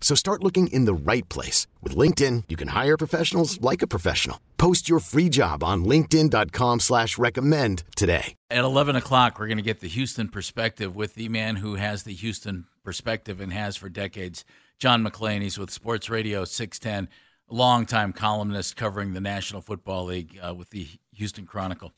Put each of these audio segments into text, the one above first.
So start looking in the right place. With LinkedIn, you can hire professionals like a professional. Post your free job on linkedin.com slash recommend today. At 11 o'clock, we're going to get the Houston perspective with the man who has the Houston perspective and has for decades, John McClain. He's with Sports Radio 610, a longtime columnist covering the National Football League uh, with the Houston Chronicle.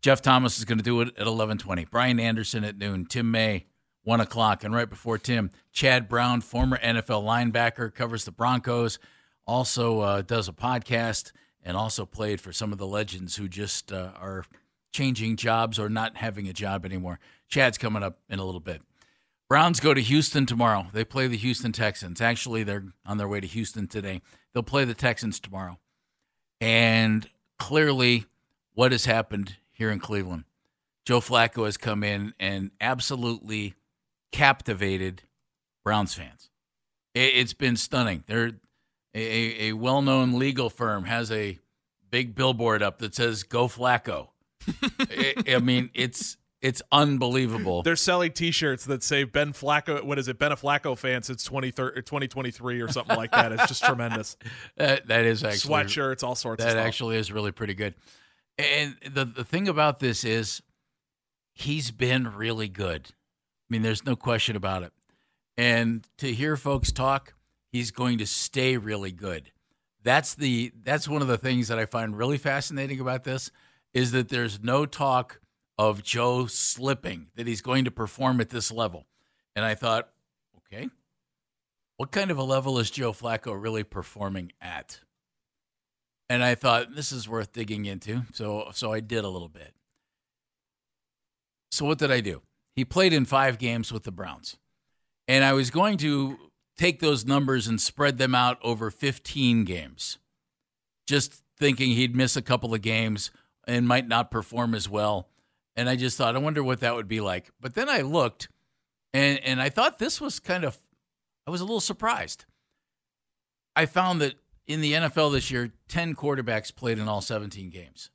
Jeff Thomas is going to do it at 11:20. Brian Anderson at noon. Tim May, one o'clock, and right before Tim, Chad Brown, former NFL linebacker, covers the Broncos. Also uh, does a podcast and also played for some of the legends who just uh, are changing jobs or not having a job anymore. Chad's coming up in a little bit. Browns go to Houston tomorrow. They play the Houston Texans. Actually, they're on their way to Houston today. They'll play the Texans tomorrow. And clearly, what has happened here in Cleveland. Joe Flacco has come in and absolutely captivated Browns fans. It's been stunning. They're a, a well-known legal firm has a big billboard up that says "Go Flacco." I mean, it's it's unbelievable. They're selling T-shirts that say Ben Flacco. What is it? Ben a Flacco fan since 2023 or something like that. It's just tremendous. That that is actually sweatshirts, all sorts. Of That actually is really pretty good. And the the thing about this is he's been really good. I mean, there's no question about it. And to hear folks talk, he's going to stay really good. That's the that's one of the things that I find really fascinating about this is that there's no talk of Joe slipping, that he's going to perform at this level. And I thought, okay, what kind of a level is Joe Flacco really performing at? and I thought this is worth digging into. So so I did a little bit. So what did I do? He played in 5 games with the Browns. And I was going to take those numbers and spread them out over 15 games. Just thinking he'd miss a couple of games and might not perform as well. And I just thought, I wonder what that would be like. But then I looked and and I thought this was kind of I was a little surprised. I found that in the NFL this year, 10 quarterbacks played in all 17 games.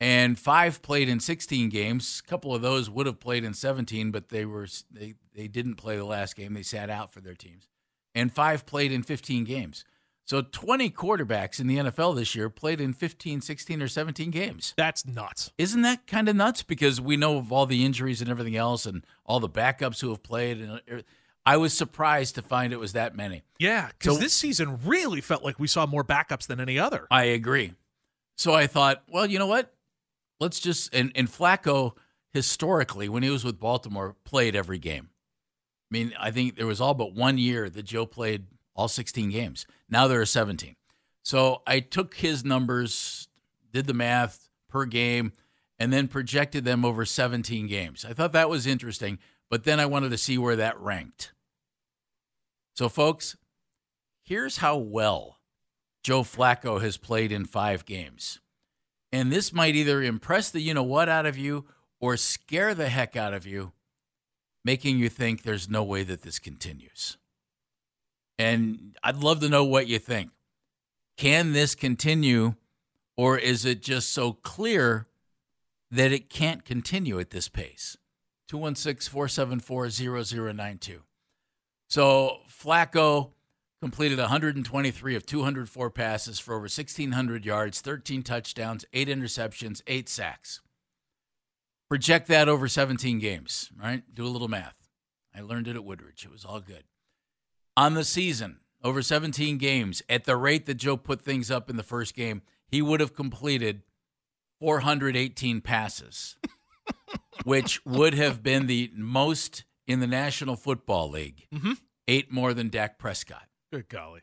And five played in 16 games. A couple of those would have played in 17, but they were they, they didn't play the last game. They sat out for their teams. And five played in 15 games. So 20 quarterbacks in the NFL this year played in 15, 16, or 17 games. That's nuts. Isn't that kind of nuts? Because we know of all the injuries and everything else and all the backups who have played. And er, I was surprised to find it was that many. Yeah, because so, this season really felt like we saw more backups than any other. I agree. So I thought, well, you know what? Let's just and, and Flacco historically, when he was with Baltimore, played every game. I mean, I think there was all but one year that Joe played all 16 games. Now there are 17. So I took his numbers, did the math per game, and then projected them over 17 games. I thought that was interesting, but then I wanted to see where that ranked. So, folks, here's how well Joe Flacco has played in five games. And this might either impress the you know what out of you or scare the heck out of you, making you think there's no way that this continues. And I'd love to know what you think. Can this continue, or is it just so clear that it can't continue at this pace. 216 474 0092. So Flacco completed 123 of 204 passes for over 1,600 yards, 13 touchdowns, 8 interceptions, 8 sacks. Project that over 17 games, right? Do a little math. I learned it at Woodridge. It was all good. On the season, over 17 games, at the rate that Joe put things up in the first game, he would have completed 418 passes, which would have been the most in the National Football League. Mm-hmm. Eight more than Dak Prescott. Good golly.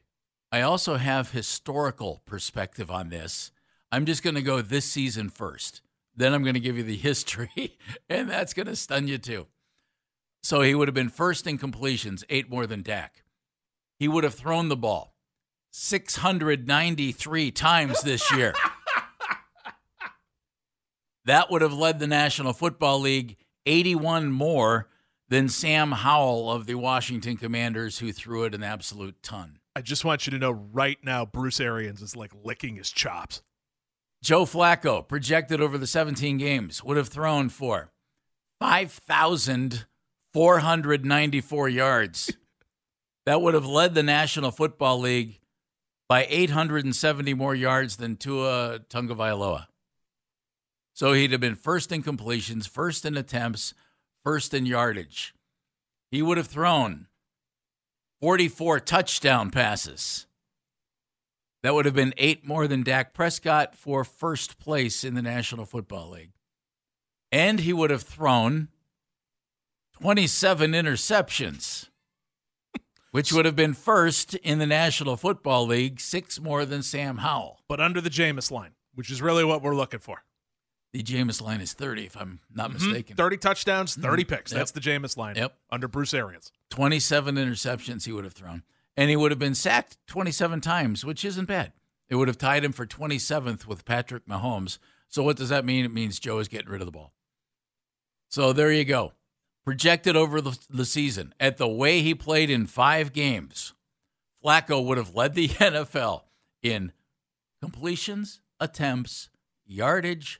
I also have historical perspective on this. I'm just going to go this season first. Then I'm going to give you the history, and that's going to stun you too. So he would have been first in completions, eight more than Dak. He would have thrown the ball 693 times this year. that would have led the National Football League 81 more than Sam Howell of the Washington Commanders, who threw it an absolute ton. I just want you to know right now, Bruce Arians is like licking his chops. Joe Flacco, projected over the 17 games, would have thrown for 5,494 yards. that would have led the National Football League by 870 more yards than Tua Tagovailoa. So he'd have been first in completions, first in attempts, first in yardage. He would have thrown 44 touchdown passes. That would have been eight more than Dak Prescott for first place in the National Football League. And he would have thrown 27 interceptions, which would have been first in the National Football League, six more than Sam Howell. But under the Jameis line, which is really what we're looking for. The Jameis line is 30, if I'm not mm-hmm. mistaken. 30 touchdowns, 30 mm-hmm. picks. Yep. That's the Jameis line yep. under Bruce Arians. 27 interceptions he would have thrown. And he would have been sacked 27 times, which isn't bad. It would have tied him for 27th with Patrick Mahomes. So what does that mean? It means Joe is getting rid of the ball. So there you go. Projected over the, the season at the way he played in five games, Flacco would have led the NFL in completions, attempts, yardage,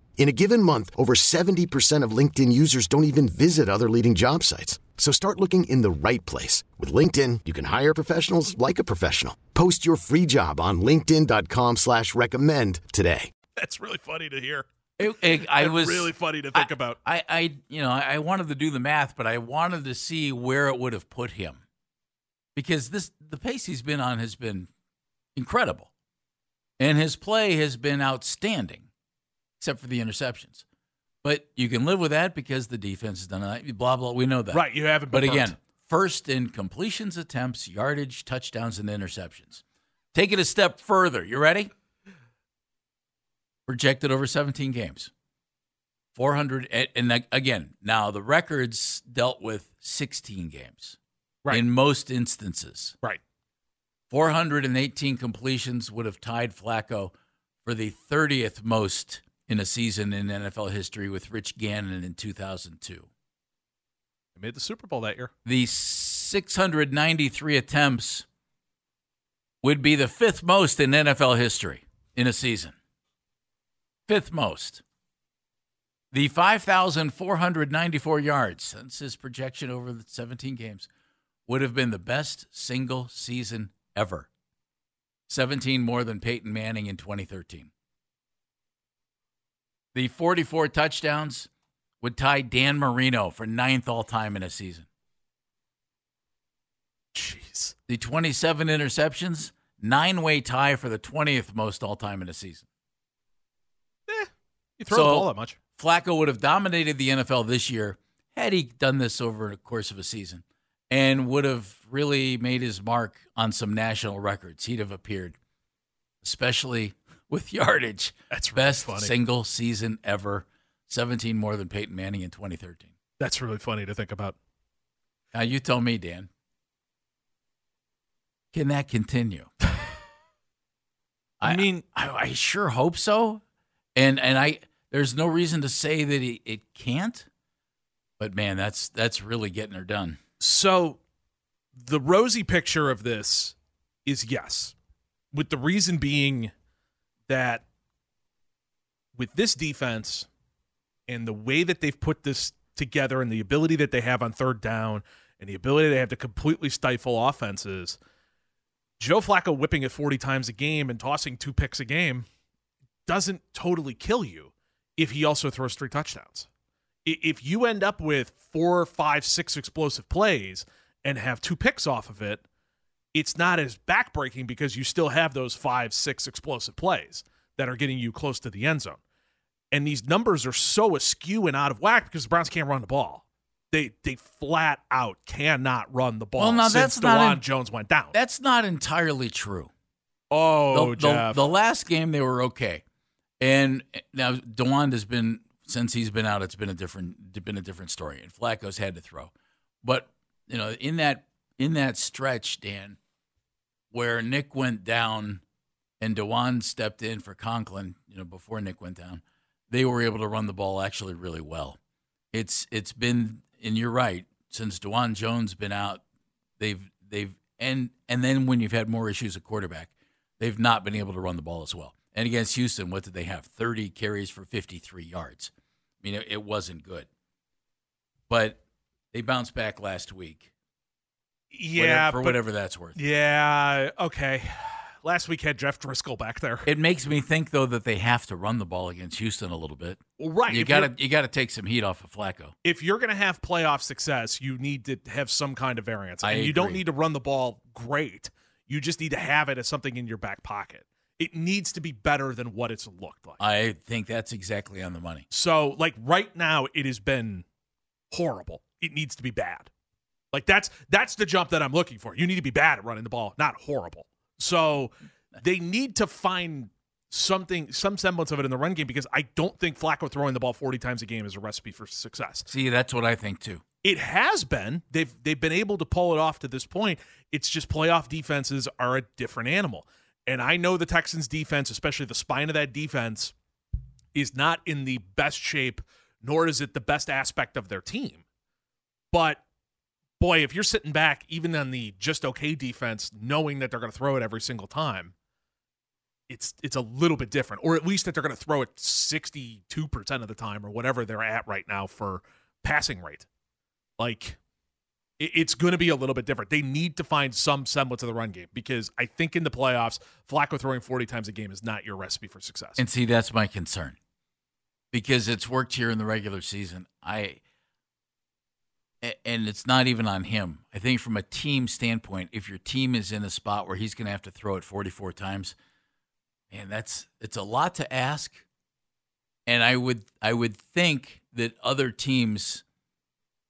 In a given month, over 70% of LinkedIn users don't even visit other leading job sites. So start looking in the right place. With LinkedIn, you can hire professionals like a professional. Post your free job on linkedin.com slash recommend today. That's really funny to hear. It, it, I was really funny to think I, about. I, I, you know, I wanted to do the math, but I wanted to see where it would have put him, because this the pace he's been on has been incredible, and his play has been outstanding except for the interceptions. But you can live with that because the defense has done that. Blah blah. We know that. Right. You haven't. But again, first in completions, attempts, yardage, touchdowns, and interceptions. Take it a step further. You ready? Projected over 17 games. 400 and again now the records dealt with 16 games right. in most instances right 418 completions would have tied flacco for the 30th most in a season in NFL history with Rich Gannon in 2002. They made the Super Bowl that year. The 693 attempts would be the fifth most in NFL history in a season. Fifth most. The 5,494 yards, that's his projection over the 17 games, would have been the best single season ever. 17 more than Peyton Manning in 2013. The 44 touchdowns would tie Dan Marino for ninth all time in a season. Jeez. The 27 interceptions, nine way tie for the 20th most all time in a season. Eh, you throw So- the ball that much. Flacco would have dominated the NFL this year had he done this over the course of a season and would have really made his mark on some national records. He'd have appeared, especially with yardage. That's really Best funny. single season ever, 17 more than Peyton Manning in 2013. That's really funny to think about. Now, you tell me, Dan, can that continue? I mean- I, I sure hope so. And and I there's no reason to say that it, it can't. But man, that's that's really getting her done. So the rosy picture of this is yes, with the reason being that with this defense and the way that they've put this together and the ability that they have on third down and the ability they have to completely stifle offenses, Joe Flacco whipping it 40 times a game and tossing two picks a game doesn't totally kill you if he also throws three touchdowns. If you end up with four, five, six explosive plays and have two picks off of it, it's not as backbreaking because you still have those five, six explosive plays that are getting you close to the end zone. And these numbers are so askew and out of whack because the Browns can't run the ball. They they flat out cannot run the ball Well, now since Dawand in- Jones went down. That's not entirely true. oh, the, the- Jeff. the last game they were okay, and now Dawand has been since he's been out. It's been a different been a different story, and Flacco's had to throw. But you know, in that in that stretch, Dan, where Nick went down and Dawand stepped in for Conklin, you know, before Nick went down, they were able to run the ball actually really well. It's it's been, and you're right, since Dawand Jones been out, they've they've and and then when you've had more issues at quarterback, they've not been able to run the ball as well. And against Houston, what did they have? 30 carries for 53 yards. I mean, it, it wasn't good. But they bounced back last week. Yeah, whatever, for but- whatever that's worth. Yeah, okay. Last week had Jeff Driskel back there. It makes me think though that they have to run the ball against Houston a little bit. Well, right. You got to you got to take some heat off of Flacco. if you're going to have playoff success, you need to have some kind of variance. I and you don't need to run the ball great. You just need to have it as something in your back pocket. It needs to be better than what it's looked like. I think that's exactly on the money. so, like right now, it has been horrible. It needs to be bad. Like that's that's the jump that I'm looking for. You need to be bad at running the ball, not horrible. So they need to find something, some semblance of it in the run game because I don't think Flacco throwing the ball 40 times a game is a recipe for success. See, that's what I think too. It has been. They've they've been able to pull it off to this point. It's just playoff defenses are a different animal. And I know the Texans defense, especially the spine of that defense, is not in the best shape, nor is it the best aspect of their team. But boy, if you're sitting back, even on the just okay defense, knowing that they're going to throw it every single time, it's it's a little bit different. Or at least that they're going to throw it 62% of the time or whatever they're at right now for passing rate. Like it- it's going to be a little bit different. They need to find some semblance of the run game because I think in the playoffs, Flacco throwing 40 times a game is not your recipe for success. And see, that's my concern because it's worked here in the regular season. I and it's not even on him. I think from a team standpoint, if your team is in a spot where he's going to have to throw it 44 times, man, that's it's a lot to ask. And I would I would think that other teams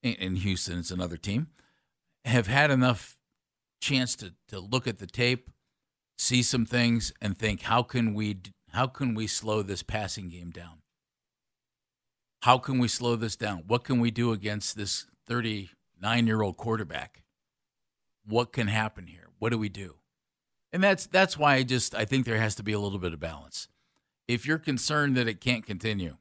in- Houston, it's another team, have had enough chance to to look at the tape, see some things, and think how can we how can we slow this passing game down? How can we slow this down? What can we do against this 39 year old quarterback? What can happen here? What do we do? And that's that's why I just I think there has to be a little bit of balance. If you're concerned that it can't continue,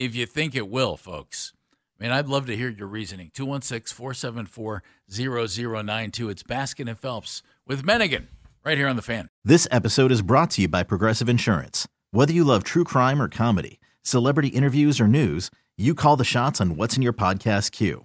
if you think it will, folks, I mean, I'd love to hear your reasoning. 216 474 0092. It's Baskin and Phelps with Menningen right here on the fan. This episode is brought to you by Progressive Insurance. Whether you love true crime or comedy, celebrity interviews or news, you call the shots on what's in your podcast queue.